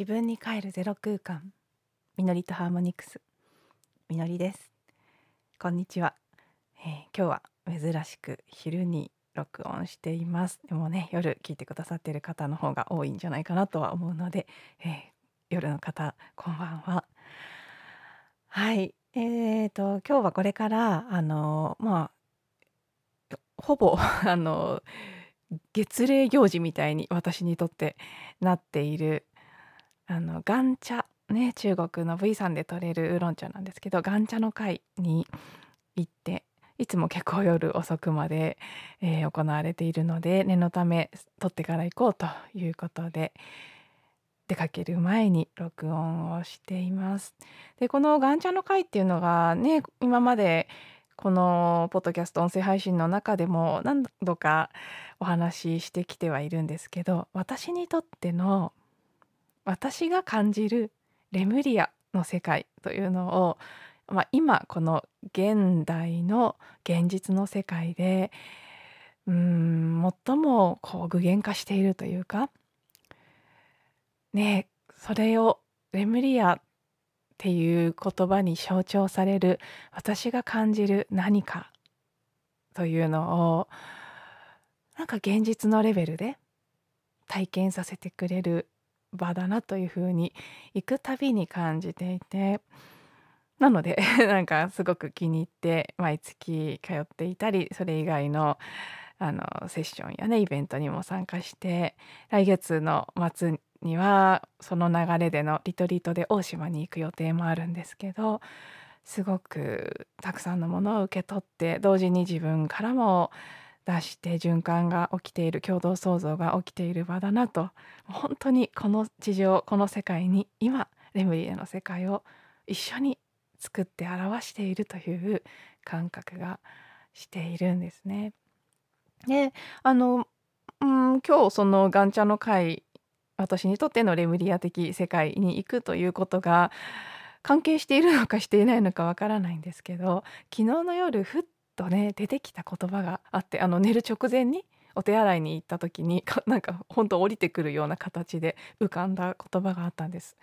自分に帰るゼロ空間。みのりとハーモニクス。みのりです。こんにちは、えー、今日は珍しく昼に録音しています。でもね夜聞いてくださっている方の方が多いんじゃないかなとは思うので、えー、夜の方こんばんは。はい。えーと今日はこれからあのまあほぼあの月齢行事みたいに私にとってなっているあの岩茶ね中国の V 山で採れるウーロン茶なんですけど岩茶の会に行っていつも結構夜遅くまで、えー、行われているので念のため撮ってから行こうということで出かける前に録音をしています。でこの岩茶の会っていうのがね今までこのポッドキャスト音声配信の中でも何度かお話ししてきてはいるんですけど私にとっての私が感じるレムリアの世界というのを、まあ、今この現代の現実の世界でうん最もこう具現化しているというかねそれをレムリアっていう言葉に象徴される私が感じる何かというのをなんか現実のレベルで体験させてくれる場だなというふうに行くたびに感じていてなので なんかすごく気に入って毎月通っていたりそれ以外のあのセッションやねイベントにも参加して来月の末にはその流れでのリトリートで大島に行く予定もあるんですけどすごくたくさんのものを受け取って同時に自分からも出して循環が起きている共同創造が起きている場だなと本当にこの地上この世界に今レムリエの世界を一緒に作って表しているという感覚がしているんですね。であの、うん、今日そのガンチャの会私にとってのレムリア的世界に行くということが関係しているのかしていないのかわからないんですけど昨日の夜ふっとね出てきた言葉があってあの寝る直前にお手洗いに行った時に なんか本当降りてくるような形で浮かんだ言葉があったんです。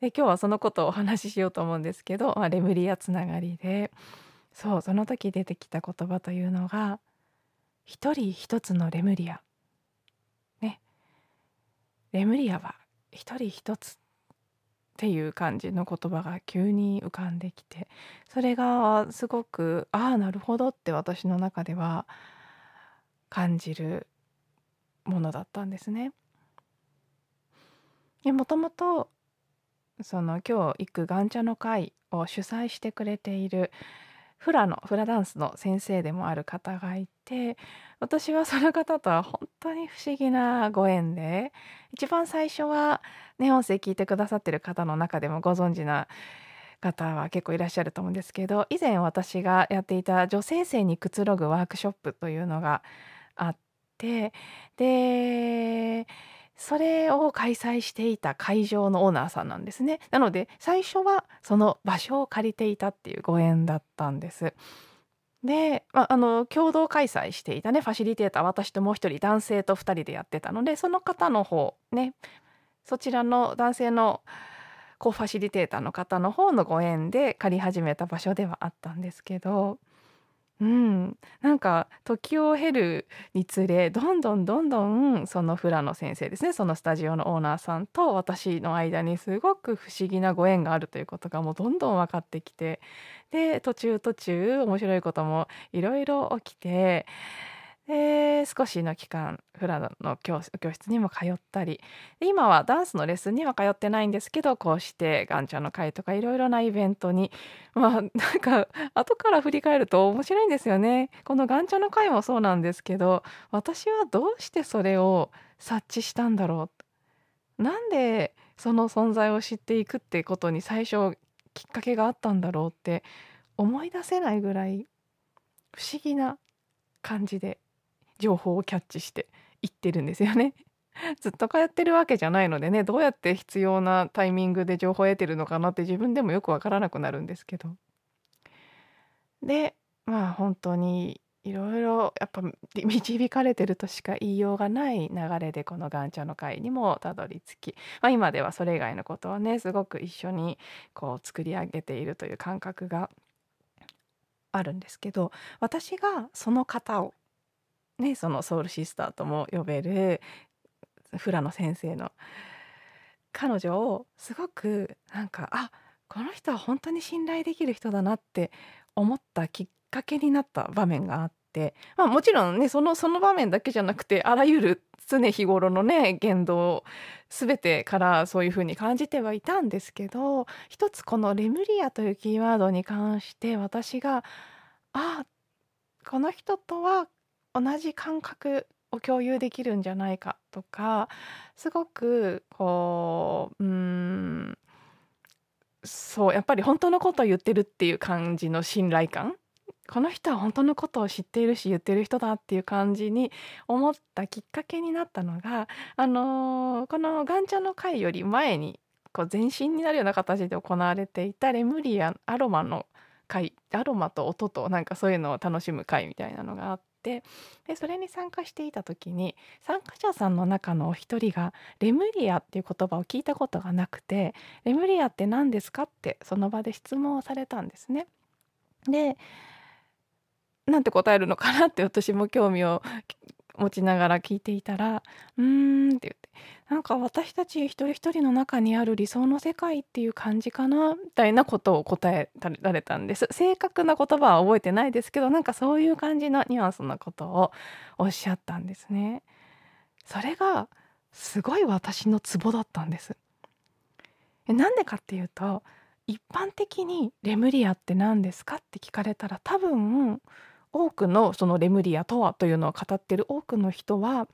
で今日はそのことをお話ししようと思うんですけど、まあ、レムリアつながりでそうその時出てきた言葉というのが「一人一つのレムリア」ねレムリアは一人一つっていう感じの言葉が急に浮かんできてそれがすごくああなるほどって私の中では感じるものだったんですね。もともとその今日行くガンチャの会を主催してくれているフラのフラダンスの先生でもある方がいて私はその方とは本当に不思議なご縁で一番最初はね音声聞いてくださってる方の中でもご存知な方は結構いらっしゃると思うんですけど以前私がやっていた女性性にくつろぐワークショップというのがあってでそれを開催していた会場のオーナーさんなんですね。なので最初はその場所を借りていたっていうご縁だったんです。で、まあ、あの共同開催していたねファシリテーター私ともう一人男性と2人でやってたのでその方の方ねそちらの男性のコファシリテーターの方の方のご縁で借り始めた場所ではあったんですけどうん、なんか時を経るにつれどんどんどんどんそのフラの先生ですね。そのスタジオのオーナーさんと私の間にすごく不思議なご縁があるということがもうどんどん分かってきて。で途中途中面白いこともいろいろ起きて。で少しの期間フラの教室にも通ったり。今はダンスのレッスンには通ってないんですけどこうしてガンちゃんの会とかいろいろなイベントに。まあなんか後から振り返ると面白いんですよね。このガンちゃんの会もそうなんですけど私はどうしてそれを察知したんだろう。なんでその存在を知っていくってことに最初きっかけがあったんだろうって思い出せないぐらい不思議な感じで。情報をキャッチしていってるんですよね。ずっと通ってるわけじゃないのでねどうやって必要なタイミングで情報を得てるのかなって自分でもよくわからなくなるんですけど。でまあ本当にいろいろやっぱ導かれてるとしか言いようがない流れでこの「ガンチャの会」にもたどり着き、まあ、今ではそれ以外のことをねすごく一緒にこう作り上げているという感覚があるんですけど私がその方をねそのソウルシスターとも呼べるフラの先生の彼女をすごくなんかあこの人は本当に信頼できる人だなって思ったきっかけになった場面があって、まあ、もちろんねそのその場面だけじゃなくてあらゆる常日頃のね言動全てからそういう風に感じてはいたんですけど一つこの「レムリア」というキーワードに関して私があこの人とは同じ感覚を共有できるんじゃないかとかすごくこううんそうやっぱり本当のことを言ってるっていう感じの信頼感。この人は本当のことを知っているし言ってる人だっていう感じに思ったきっかけになったのが、あのーこの「ガンチャの会」より前にこう前身になるような形で行われていたレムリアンアロマの会アロマと音となんかそういうのを楽しむ会みたいなのがあっててでそれに参加していた時に参加者さんの中のお一人がレムリアっていう言葉を聞いたことがなくて「レムリアって何ですか?」ってその場で質問をされたんですね。でなんて答えるのかなって私も興味を持ちながら聞いていたら「うーん」って言ってなんか私たち一人一人の中にある理想の世界っていう感じかなみたいなことを答えられたんです。正確な言葉は覚えてないですけどなんかそういう感じのニュアンスなことをおっしゃったんですね。それがすごい私のツボだったんです。なんでかっていうと一般的にレムリアって何ですかって聞かれたら多分多くのそのレムリアとはというのを語ってる多くの人は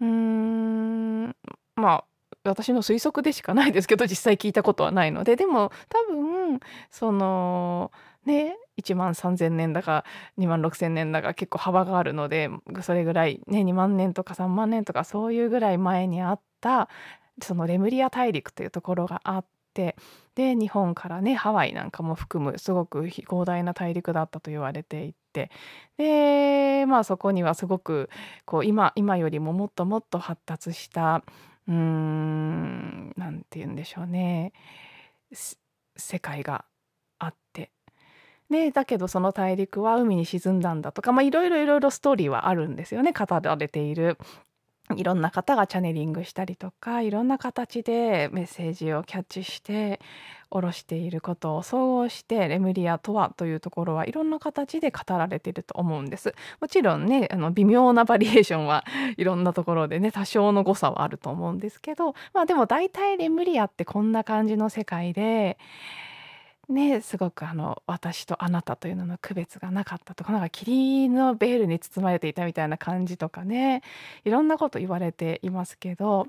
うーんまあ私の推測でしかないですけど実際聞いたことはないのででも多分そのね1万3,000年だか2万6,000年だか結構幅があるのでそれぐらいね2万年とか3万年とかそういうぐらい前にあったそのレムリア大陸というところがあってで日本からねハワイなんかも含むすごく広大な大陸だったと言われていて。でまあそこにはすごくこう今今よりももっともっと発達したうーん何て言うんでしょうね。世界があって。でだけどその大陸は海に沈んだんだとかいろいろいろいろストーリーはあるんですよね。語られている。いろんな方がチャネリングしたりとかいろんな形でメッセージをキャッチして下ろしていることを総合してレムリアとはというところはいろんな形で語られていると思うんです。もちろんねあの微妙なバリエーションは いろんなところでね多少の誤差はあると思うんですけどまあでも大体レムリアってこんな感じの世界で。ねすごくあの私とあなたというのの区別がなかったとかなんか霧のベールに包まれていたみたいな感じとかねいろんなこと言われていますけど、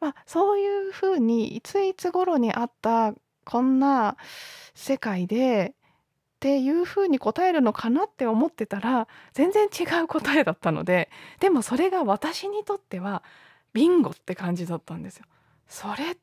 まあ、そういうふうにいついつ頃にあったこんな世界でっていうふうに答えるのかなって思ってたら全然違う答えだったのででもそれが私にとってはビンゴって感じだったんですよ。それ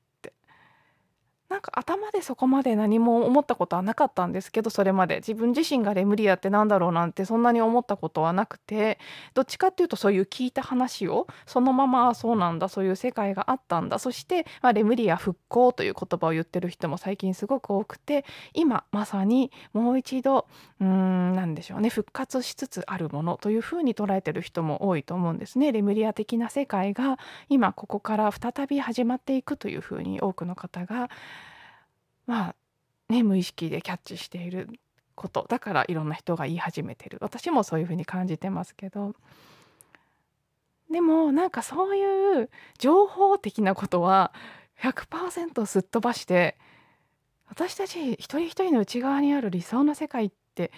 なんか頭でそこまで何も思ったことはなかったんですけどそれまで。自分自身がレムリアってなんだろうなんてそんなに思ったことはなくて。どっちかっていうとそういう聞いた話をそのままそうなんだそういう世界があったんだ。そして、まあ、レムリア復興という言葉を言ってる人も最近すごく多くて今まさにもう一度うんなんでしょうね復活しつつあるものというふうに捉えてる人も多いと思うんですね。レムリア的な世界が今ここから再び始まっていくというふうに多くの方がまあね無意識でキャッチしていることだからいろんな人が言い始めてる。私もそういうふうに感じてますけど。でもなんかそういう情報的なことは100%すっ飛ばして私たち一人一人の内側にある理想の世界って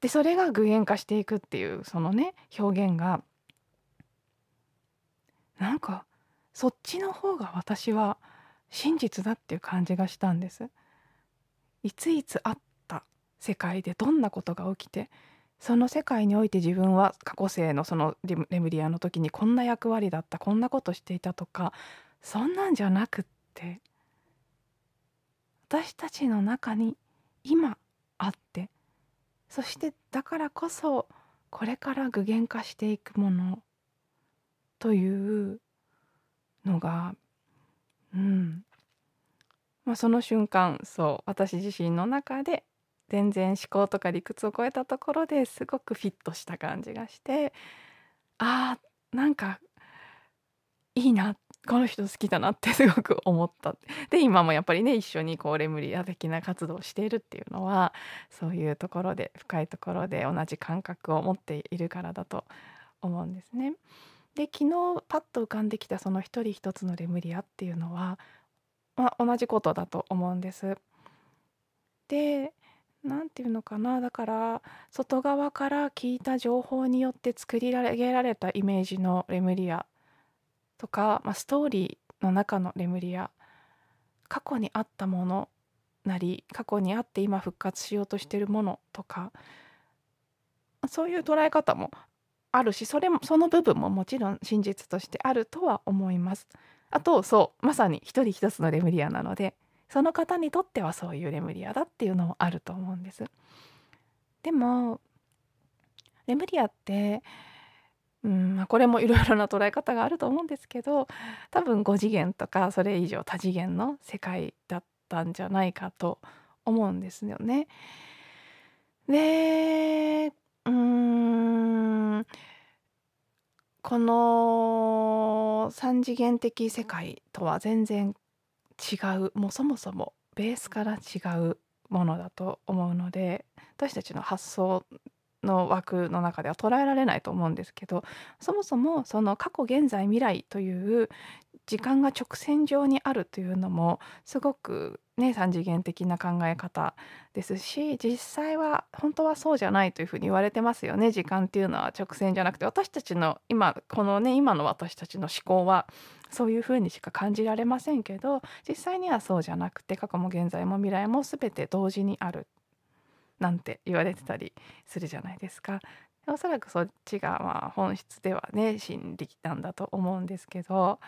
でそれが具現化していくっていうそのね表現がなんかそっちの方が私は真実だっていう感じがしたんです。いついつあった世界でどんなことが起きてその世界において自分は過去世のそのレムリアの時にこんな役割だったこんなことしていたとかそんなんじゃなくって私たちの中に今あってそしてだからこそこれから具現化していくものというのがうんまあ、その瞬間そう私自身の中で全然思考とか理屈を超えたところですごくフィットした感じがしてあーなんかいいなこの人好きだなってすごく思ったで今もやっぱりね一緒にこうレムリア的な活動をしているっていうのはそういうところで深いところで同じ感覚を持っているからだと思うんですね。で昨日パッと浮かんできたその一人一つのレムリアっていうのは、まあ、同じことだと思うんです。で何て言うのかなだから外側から聞いた情報によって作り上げられたイメージのレムリアとか、まあ、ストーリーの中のレムリア過去にあったものなり過去にあって今復活しようとしてるものとかそういう捉え方もあるしそれもその部分ももちろん真実としてあるとは思います。あとそうまさに一人一つのレムリアなのでその方にとってはそういうレムリアだっていうのもあると思うんです。でもレムリアってうんまあ、これもいろいろな捉え方があると思うんですけど多分5次元とかそれ以上多次元の世界だったんじゃないかと思うんですよね。でこの3次元的世界とは全然違う。もうそもそもベースから違うものだと思うので私たちの発想の枠の中では捉えられないと思うんですけどそもそもその過去現在未来という時間が直線上にあるというのもすごくね3次元的な考え方ですし実際は本当はそうじゃないというふうに言われてますよね時間っていうのは直線じゃなくて私たちの今このね今の私たちの思考はそういうふうにしか感じられませんけど実際にはそうじゃなくて過去も現在も未来も全て同時にあるなんて言われてたりするじゃないですか。おそらくそっちがまあ本質ではね心理なんだと思うんですけど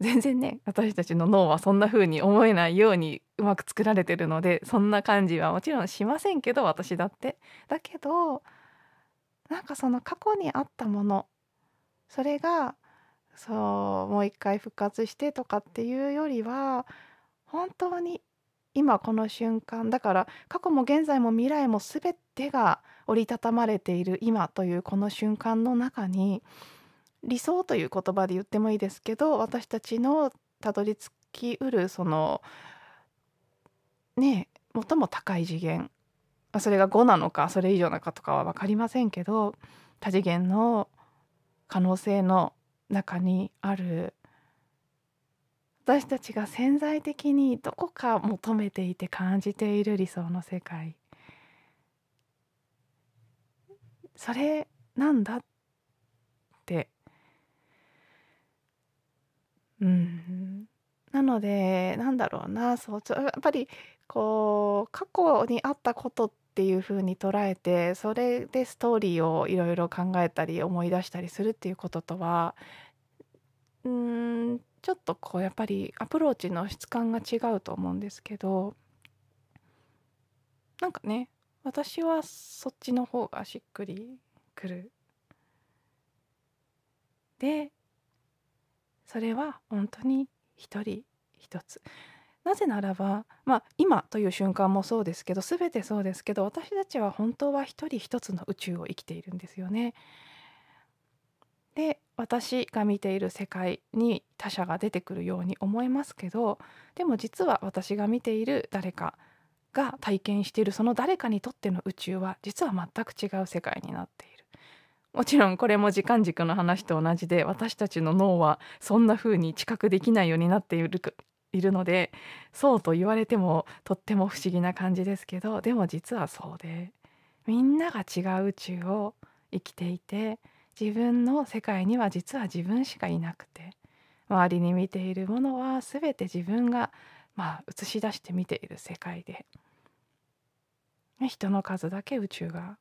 全然ね私たちの脳はそんな風に思えないようにうまく作られてるのでそんな感じはもちろんしませんけど私だって。だけどなんかその過去にあったものそれがそうもう一回復活してとかっていうよりは本当に今この瞬間だから過去も現在も未来も全てが折りたたまれている今というこの瞬間の中に理想という言葉で言ってもいいですけど私たちのたどり着きうるそのね最も高い次元それが5なのかそれ以上なのかとかは分かりませんけど多次元の可能性の中にある私たちが潜在的にどこか求めていて感じている理想の世界。それなんだってうんなのでなんだろうなそうやっぱりこう過去にあったことっていう風に捉えてそれでストーリーをいろいろ考えたり思い出したりするっていうこととはうんちょっとこうやっぱりアプローチの質感が違うと思うんですけどなんかね私はそっちの方がしっくりくる。でそれは本当に一人一つ。なぜならば、まあ、今という瞬間もそうですけど全てそうですけど私たちは本当は一人一つの宇宙を生きているんですよね。で私が見ている世界に他者が出てくるように思えますけどでも実は私が見ている誰かが体験しているその誰かにとっての宇宙は実は全く違う世界になっている。もちろんこれも時間軸の話と同じで私たちの脳はそんな風に知覚できないようになっているいるのでそうと言われてもとっても不思議な感じですけどでも実はそうでみんなが違う宇宙を生きていて自分の世界には実は自分しかいなくて周りに見ているものは全て自分がまあ映し出して見ている世界で人の数だけ宇宙が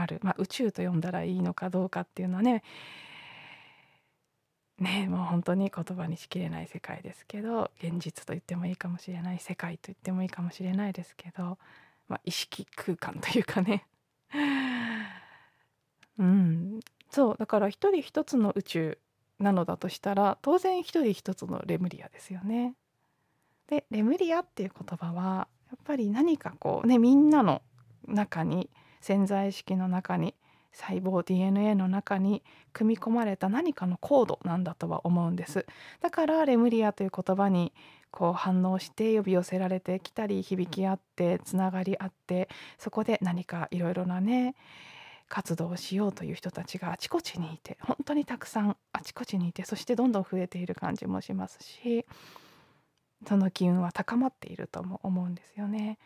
ある、まあ、宇宙と呼んだらいいのかどうかっていうのはね。ねもう本当に言葉にしきれない世界ですけど現実と言ってもいいかもしれない世界と言ってもいいかもしれないですけどまあ、意識空間というかね。うん。そうだから一人一つの宇宙なのだとしたら当然一人一つのレムリアですよね。でレムリアっていう言葉はやっぱり何かこうねみんなの中に潜在意識の中に細胞 DNA の中に組み込まれた何かのコードなんだとは思うんですだからレムリアという言葉にこう反応して呼び寄せられてきたり響き合ってつながり合ってそこで何かいろいろなね活動をしようという人たちがあちこちにいて本当にたくさんあちこちにいてそしてどんどん増えている感じもしますしその機運は高まっているとも思うんですよね。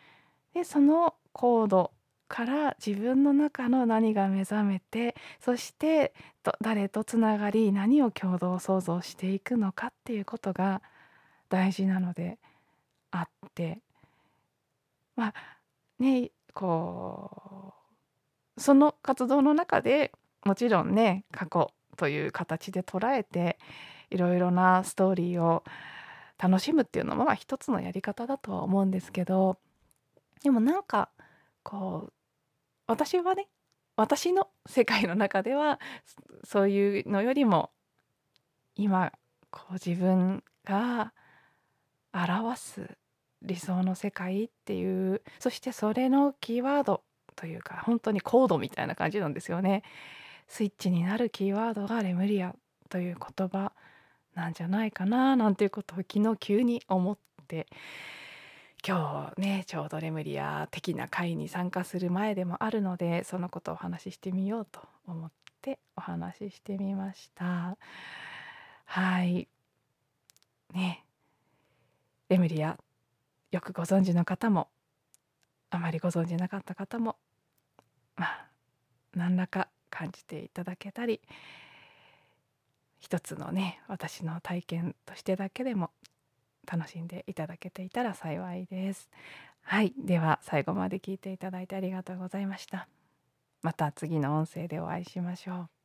でそのコードから自分の中の何が目覚めてそして誰とつながり何を共同創造していくのかっていうことが大事なのであって。まあねこうその活動の中でもちろんね過去という形で捉えていろいろなストーリーを楽しむっていうのもまあ一つのやり方だとは思うんですけどでもなんかこう私はね私の世界の中ではそういうのよりも今こう自分が表す理想の世界っていうそしてそれのキーワードというか本当にコードみたいな感じなんですよね。スイッチになるキーワードがレムリアという言葉なんじゃないかななんていうことを昨日急に思って今日ねちょうどレムリア的な会に参加する前でもあるのでそのことをお話ししてみようと思ってお話ししてみました。はい。ね。レムリアよくご存知の方もあまりご存知なかった方もまあ何らか感じていただけたり一つのね私の体験としてだけでも楽しんでいただけていたら幸いです。はい、では最後まで聞いていただいてありがとうございました。また次の音声でお会いしましょう。